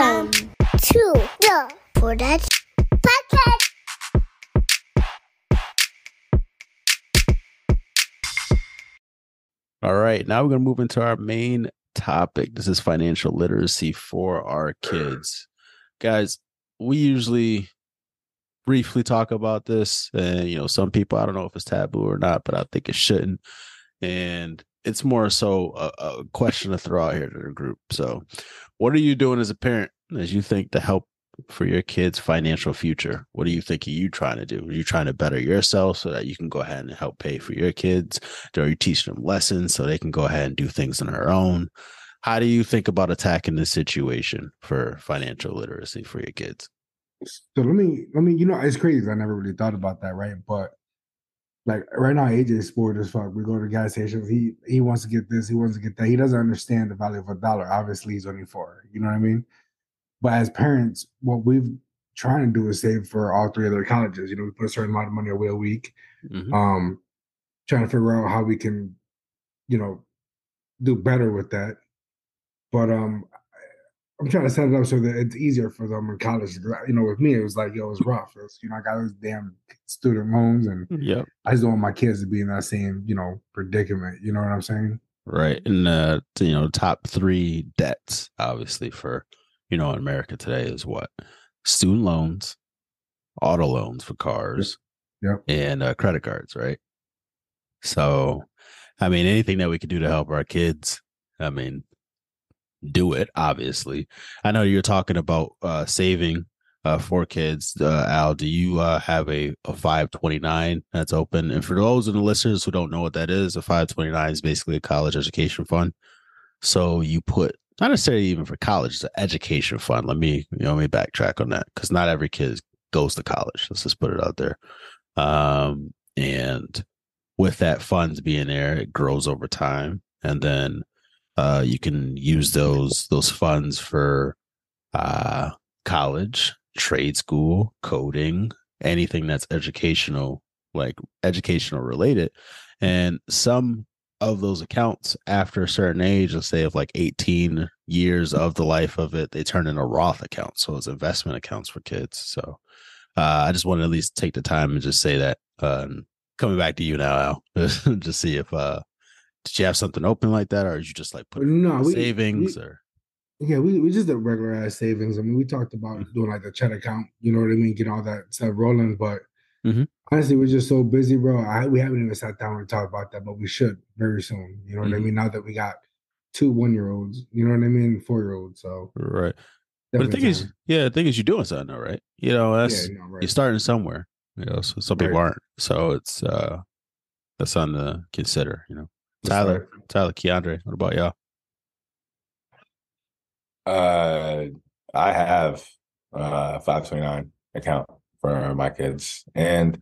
Welcome to the 4 Dads Podcast. All right, now we're going to move into our main topic. This is financial literacy for our kids. Guys, we usually briefly talk about this and you know some people I don't know if it's taboo or not, but I think it shouldn't. And it's more so a, a question to throw out here to the group. So, what are you doing as a parent as you think to help for your kids' financial future? What are you thinking you trying to do? Are you trying to better yourself so that you can go ahead and help pay for your kids? Are you teaching them lessons so they can go ahead and do things on their own? How do you think about attacking this situation for financial literacy for your kids? So let me let me you know it's crazy. I never really thought about that, right? But like right now, AJ is spoiled as fuck. We go to the gas stations. He he wants to get this. He wants to get that. He doesn't understand the value of a dollar. Obviously, he's only four. You know what I mean? But as parents, what we've trying to do is save for all three of their colleges. You know, we put a certain amount of money away a week. Mhm. Um, trying to figure out how we can, you know, do better with that. But um, I'm trying to set it up so that it's easier for them in college. You know, with me, it was like, yo, it was rough. It was, you know, I got those damn student loans, and Yep. I just don't want my kids to be in that same, you know, predicament. You know what I'm saying? Right. And uh you know, top three debts, obviously, for you know, in America today is what? Student loans, auto loans for cars, Yep. and uh, credit cards, right? So I mean, anything that we could do to help our kids, I mean, do it, obviously. I know you're talking about uh saving uh for kids. Uh Al, do you uh have a, a 529 that's open? And for those of the listeners who don't know what that is, a 529 is basically a college education fund. So you put not necessarily even for college, it's an education fund. Let me, you know, let me backtrack on that because not every kid goes to college. Let's just put it out there. Um, and with that funds being there, it grows over time. And then uh, you can use those those funds for uh, college, trade school, coding, anything that's educational, like educational related. And some of those accounts after a certain age, let's say of like 18 years of the life of it, they turn into Roth accounts. So it's investment accounts for kids. So uh, I just want to at least take the time and just say that. Um, coming back to you now, Al, just see if uh, did you have something open like that, or did you just like put No, we- savings we- or Yeah, we, we just did regular ass savings. I mean, we talked about Mhm. doing like the chat account, you know what I mean, get all that stuff rolling. But Mhm. honestly, we're just so busy, bro. I, we haven't even sat down and talked about that, but we should very soon. You know what I Mhm. mean? Now that we got two one year olds, you know what I mean, four year olds. So right? But the thing is, yeah, the thing is, you're doing something, though, right? You know, that's yeah, no, right. you're starting somewhere. You know, so some people Right. aren't. So it's uh that's something to consider. You know, Tyler. Tyler, Keandre, what about y'all? Uh, I have uh 529 account for my kids, and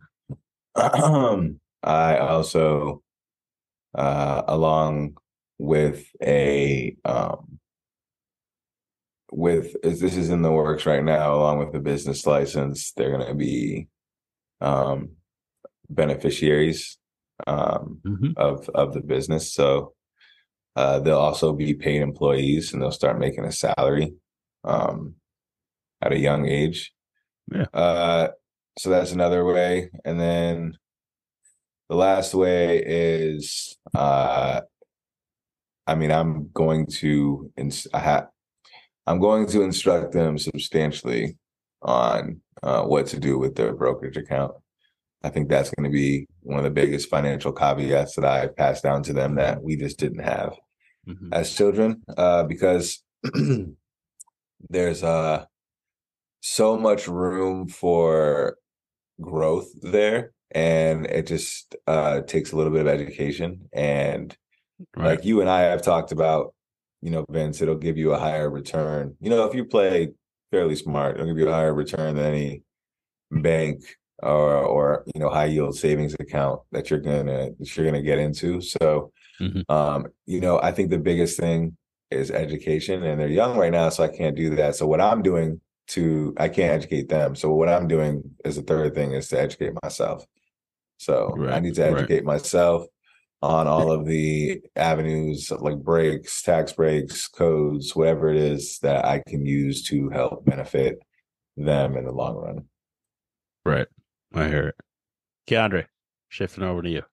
um, I also, uh, along with a um, with as this is in the works right now, along with the business license, they're going to be um beneficiaries um Mhm. of of the business. So uh, they'll also be paid employees, and they'll start making a salary um, at a young age. Yeah. Uh, so that's another way, and then the last way is, uh, I mean, I'm going to ins- I ha- I'm going to instruct them substantially on uh, what to do with their brokerage account. I think that's going to be one of the biggest financial caveats that I passed down to them that we just didn't have Mhm. as children, uh, because there's uh, so much room for growth there, and it just uh, takes a little bit of education. And Right. like you and I have talked about, you know, Vince, it'll give you a higher return. You know, if you play fairly smart, it'll give you a higher return than any bank or or you know high yield savings account that you're gonna that you're gonna get into. So, Mhm. um, you know, I think the biggest thing is education, and they're young right now, so I can't do that. So what I'm doing to I can't educate them. So what I'm doing is the third thing is to educate myself. So I need to right. educate myself on all of the avenues like breaks, tax breaks, codes, whatever it is that I can use to help benefit them in the long run. Right. I hear it. Keandre, shifting over to you.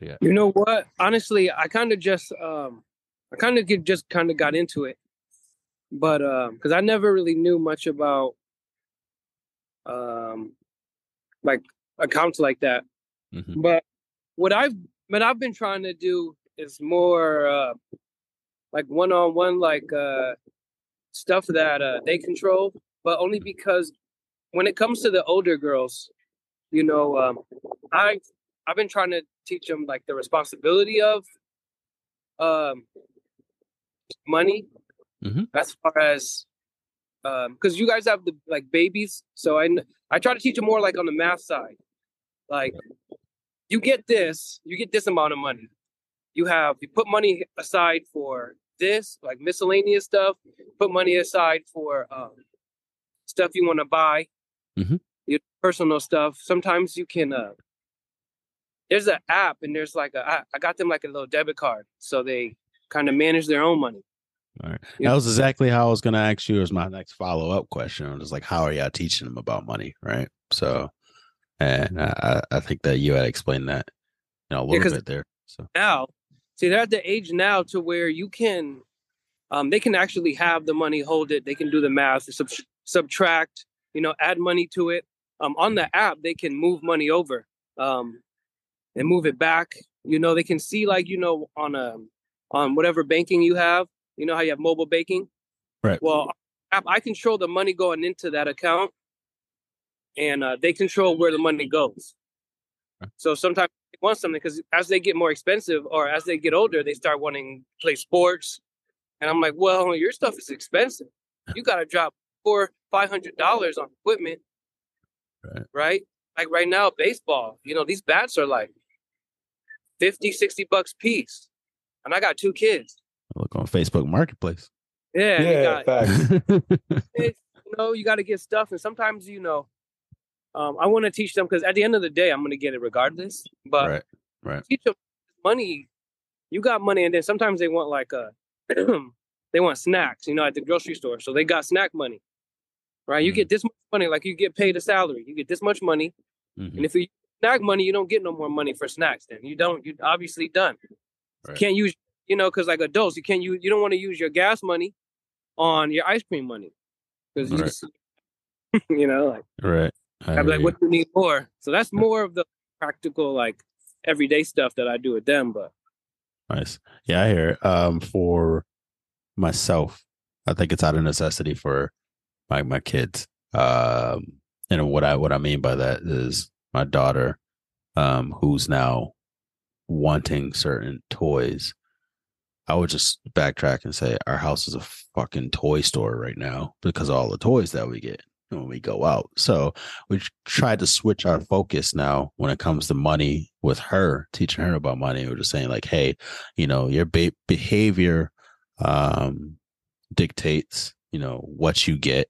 You? You know what? Honestly, I kind of just um I kind of just kind of got into it. But um cuz I never really knew much about um like accounts like that. Mhm. But what I've what I've been trying to do is more uh like one-on-one like uh stuff that uh they control, but only because when it comes to the older girls, you know, um I I've been trying to teach them like the responsibility of um money Mhm. as far as um because you guys have the like babies so i i try to teach them more like on the math side. Like you get this you get this amount of money. You have you put money aside for this like miscellaneous stuff put money aside for um stuff you want to buy Mhm. your personal stuff sometimes you can uh there's an app and there's like a I, I got them like a little debit card so they kind of manage their own money All right. Yeah. That was exactly how I was going to ask you as my next follow up question. I was like, how are y'all teaching them about money? Right. So, and I, I think that you had explained that, you know, a little 'cause- bit there. So, now see they're at the age now to where you can um they can actually have the money hold it they can do the math sub- subtract you know add money to it um on the app they can move money over um and move it back you know they can see like you know on a on whatever banking you have you know how you have mobile banking Right. well app i control the money going into that account and uh, they control where the money goes so sometimes they want something because as they get more expensive or as they get older, they start wanting to play sports. And I'm like, well, your stuff is expensive. You got to drop four, five hundred dollars on equipment, Right. right? Like right now, baseball. You know, these bats are like 50, 60 bucks piece, and I got two kids. look on Facebook Marketplace. Yeah, they Yeah, got facts. you know, you got to get stuff, and sometimes you know, um, I want to teach them because at the end of the day, I'm going to get it regardless. But right. Right. teach them money. You got money, and then sometimes they want like a, they want snacks. You know, at the grocery store, so they got snack money, right? You Mhm. get this much money, like you get paid a salary. You get this much money, Mhm. and if you snack money, you don't get no more money for snacks. Then you don't. You obviously done. Right. Can't use, you know, because like adults, you can't use. You don't want to use your gas money on your ice cream money because you, Right. you know, like Right. I'm like, what do you need more? So that's more of the practical, like everyday stuff that I do with them. But Nice. Yeah, I hear it. Um, for myself, I think it's out of necessity for my my kids. Um, and what I what I mean by that is my daughter, um, who's now wanting certain toys. I would just backtrack and say our house is a fucking toy store right now because all the toys that we get when we go out. So we tried to switch our focus now when it comes to money with her, teaching her about money. We're just saying like, hey, you know, your be- behavior um, dictates, you know, what you get.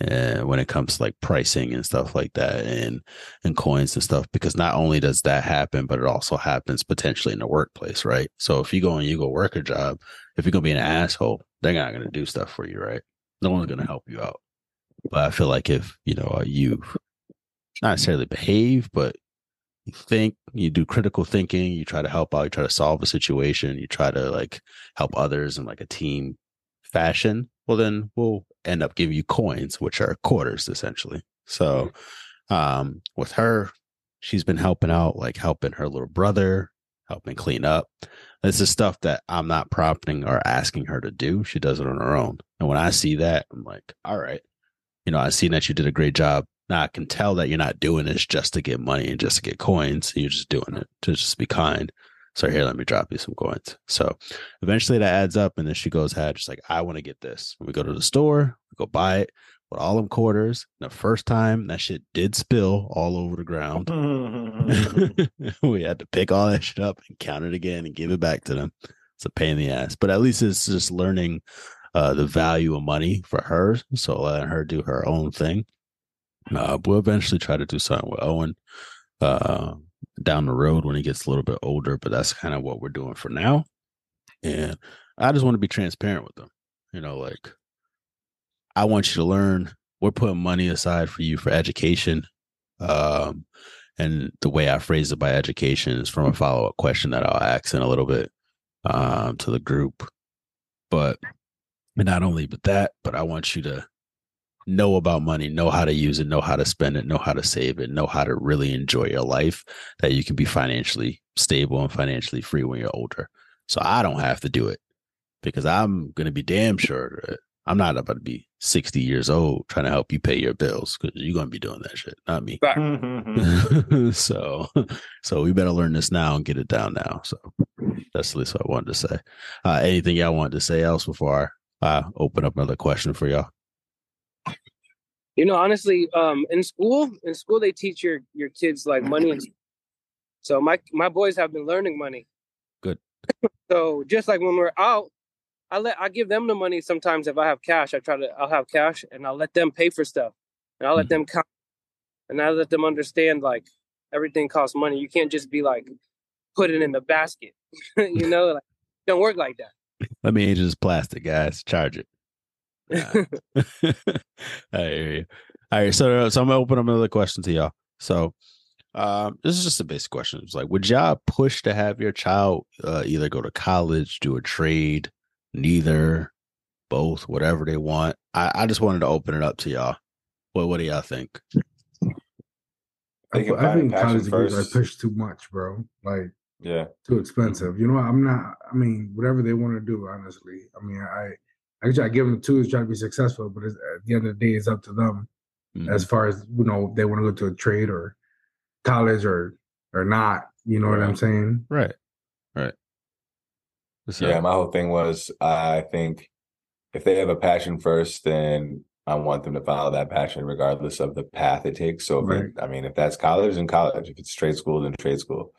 And when it comes to like pricing and stuff like that and and coins and stuff because not only does that happen but it also happens potentially in the workplace right? So if you go and you go work a job if you're gonna be an asshole they're not gonna do stuff for you right? No one's gonna help you out. But i feel like if you know you not necessarily behave but you think you do critical thinking you try to help out you try to solve a situation you try to like help others and like a team fashion well then we'll end up giving you coins which are quarters essentially. So um with her she's been helping out like helping her little brother helping clean up. This is stuff that i'm not prompting or asking her to do. She does it on her own. And when i see that i'm like all right. You know i seen that you did a great job. Now i can tell that you're not doing this just to get money and just to get coins. You're just doing it to just be kind so here let me drop you some coins. So eventually that adds up and then she goes ahead just like i want to get this. We go to the store we go buy it with all them quarters. The first time that shit did spill all over the ground. We had to pick all that shit up and count it again and give it back to them. It's a pain in the ass but at least it's just learning uh, the value of money for her. So letting her do her own thing. Uh, we'll eventually try to do something with owen. Uh, down the road when he gets a little bit older, but that's kind of what we're doing for now. And I just want to be transparent with them. You know, like I want you to learn. We're putting money aside for you for education. Um, and the way I phrase it by education is from a follow up question that I'll ask in a little bit um, to the group. But not only but that, but I want you to know about money, know how to use it, know how to spend it, know how to save it, know how to really enjoy your life, that you can be financially stable and financially free when you're older. So I don't have to do it because I'm going to be damn sure I'm not about to be 60 years old trying to help you pay your bills because you're going to be doing that shit, not me. so, so we better learn this now and get it down now. So that's at least what I wanted to say. Uh, anything y'all wanted to say else before I uh, open up another question for y'all? You know, honestly, um, in school, in school they teach your your kids like money, and so my my boys have been learning money. Good. so just like when we're out, I let I give them the money sometimes if I have cash. I try to I'll have cash and I'll let them pay for stuff, and I'll let Mm-hmm. them count, and I let them understand like everything costs money. You can't just be like put it in the basket, you know, like don't work like that. Let me age this plastic, guys. Charge it. Nah. I hear you. All right, so so I'm gonna open up another question to y'all. So, um, this is just a basic question. It's like, would y'all push to have your child uh, either go to college, do a trade, neither, both, whatever they want? I, I just wanted to open it up to y'all. What What do y'all think? I, They can I think passion college degrees are first. pushed too much, bro. Like yeah. too expensive. You know, I'm not. I mean, whatever they want to do, honestly. I mean, I I try to give them the tools, try to be successful, but it's, at the end of the day, it's up to them Mhm. as far as you know. They want to go to a trade or college or or not. You know what I'm saying? right, right. So, Yeah, my whole thing was I think if they have a passion first, then I want them to follow that passion regardless of the path it takes. So if Right. it, I mean, if that's college, then college. If it's trade school, then trade school.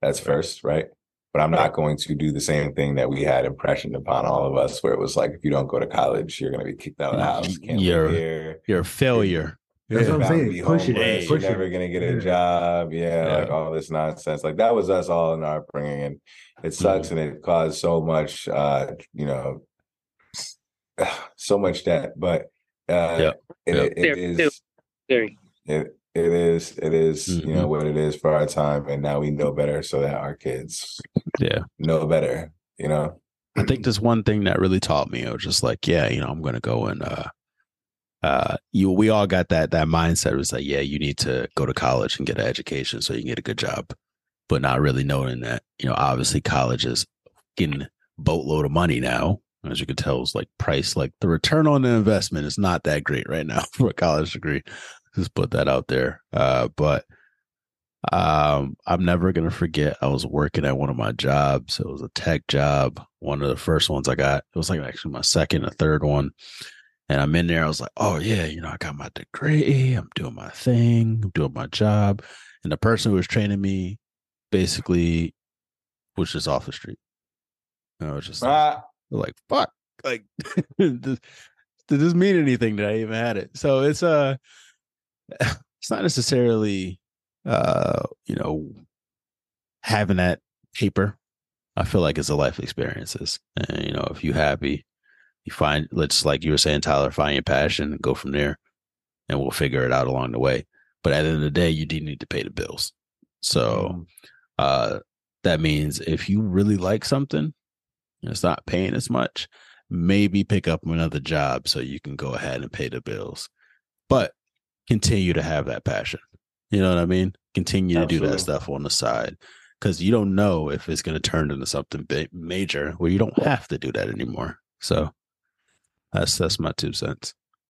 That's first, right? But I'm not going to do the same thing that we had impressioned upon all of us, where it was like, if you don't go to college, you're going to be kicked out of the house. Can't You're- live here. you're a failure. That's you're what I'm saying. Push it. Push you're it. never going to get a Yeah. job. Yeah, Yeah. like all this nonsense. Like that was us all in our upbringing, and it sucks, Mm-hmm. and it caused so much, uh, you know, so much debt. But uh, Yep. it, Yep. it, it There- is. Very. It, it is it is you Mm-hmm. know what it is for our time and now we know better so that our kids Yeah. know better you know I think there's one thing that really taught me. It was just like, yeah, you know, I'm gonna go and uh uh you we all got that that mindset. It was like, yeah, you need to go to college and get an education so you can get a good job. But not really knowing that, you know, obviously college is getting boatload of money now. As you can tell, it's like price, like the return on the investment is not that great right now for a college degree. Just put that out there. Uh, but um, I'm never gonna forget. I was working at one of my jobs. It was a tech job, one of the first ones I got. It was like actually my second or third one. And I'm in there. I was like, oh yeah, you know, I got my degree. I'm doing my thing. I'm doing my job. And the person who was training me basically was just off the street. And I was just like, ah, like fuck like does this mean anything that i even had it so it's uh it's not necessarily uh you know having that paper i feel like it's a life experiences and you know if you happy you find let's like you were saying tyler find your passion and go from there and we'll figure it out along the way. But at the end of the day you do need to pay the bills. So uh that means if you really like something and it's not paying as much, maybe pick up another job so you can go ahead and pay the bills. But continue to have that passion. You know what I mean? Continue to do that stuff on the side because you don't know if it's going to turn into something big, major where you don't have to do that anymore. So that's that's my two cents.